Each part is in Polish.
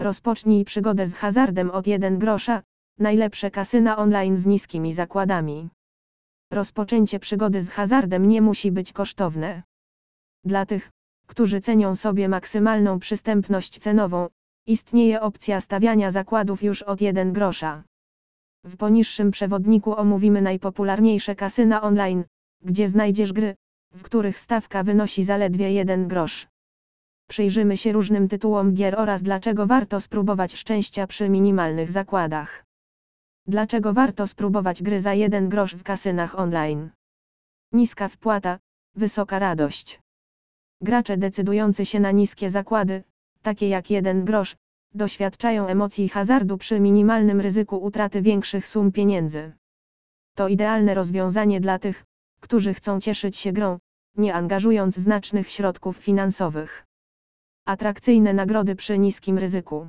Rozpocznij przygodę z hazardem od 1 grosza, najlepsze kasyna online z niskimi zakładami. Rozpoczęcie przygody z hazardem nie musi być kosztowne. Dla tych, którzy cenią sobie maksymalną przystępność cenową, istnieje opcja stawiania zakładów już od 1 grosza. W poniższym przewodniku omówimy najpopularniejsze kasyna online, gdzie znajdziesz gry, w których stawka wynosi zaledwie 1 grosz. Przyjrzymy się różnym tytułom gier oraz dlaczego warto spróbować szczęścia przy minimalnych zakładach. Dlaczego warto spróbować gry za 1 grosz w kasynach online? Niska wpłata, wysoka radość. Gracze decydujący się na niskie zakłady, takie jak 1 grosz, doświadczają emocji hazardu przy minimalnym ryzyku utraty większych sum pieniędzy. To idealne rozwiązanie dla tych, którzy chcą cieszyć się grą, nie angażując znacznych środków finansowych. Atrakcyjne nagrody przy niskim ryzyku.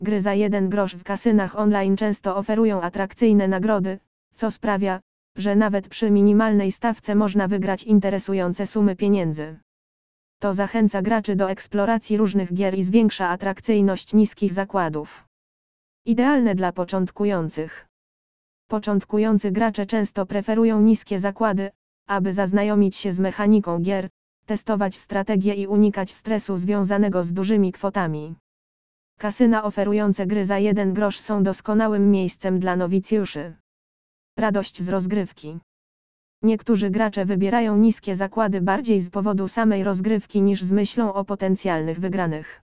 Gry za jeden grosz w kasynach online często oferują atrakcyjne nagrody, co sprawia, że nawet przy minimalnej stawce można wygrać interesujące sumy pieniędzy. To zachęca graczy do eksploracji różnych gier i zwiększa atrakcyjność niskich zakładów. Idealne dla początkujących. Początkujący gracze często preferują niskie zakłady, aby zaznajomić się z mechaniką gier, testować strategie i unikać stresu związanego z dużymi kwotami. Kasyna oferujące gry za jeden grosz są doskonałym miejscem dla nowicjuszy. Radość z rozgrywki. Niektórzy gracze wybierają niskie zakłady bardziej z powodu samej rozgrywki niż z myślą o potencjalnych wygranych.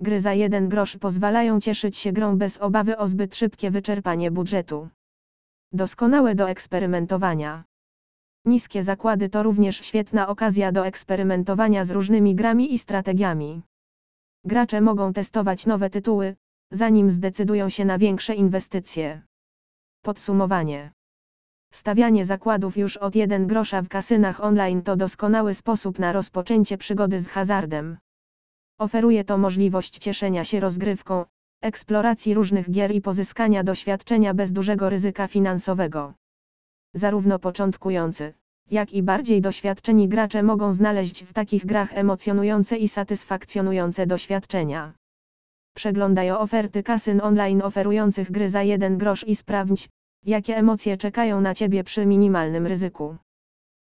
Gry za jeden grosz pozwalają cieszyć się grą bez obawy o zbyt szybkie wyczerpanie budżetu. Doskonałe do eksperymentowania. Niskie zakłady to również świetna okazja do eksperymentowania z różnymi grami i strategiami. Gracze mogą testować nowe tytuły, zanim zdecydują się na większe inwestycje. Podsumowanie. Stawianie zakładów już od 1 grosza w kasynach online to doskonały sposób na rozpoczęcie przygody z hazardem. Oferuje to możliwość cieszenia się rozgrywką, eksploracji różnych gier i pozyskania doświadczenia bez dużego ryzyka finansowego. Zarówno początkujący, jak i bardziej doświadczeni gracze mogą znaleźć w takich grach emocjonujące i satysfakcjonujące doświadczenia. Przeglądaj oferty kasyn online oferujących gry za jeden grosz i sprawdź, jakie emocje czekają na Ciebie przy minimalnym ryzyku.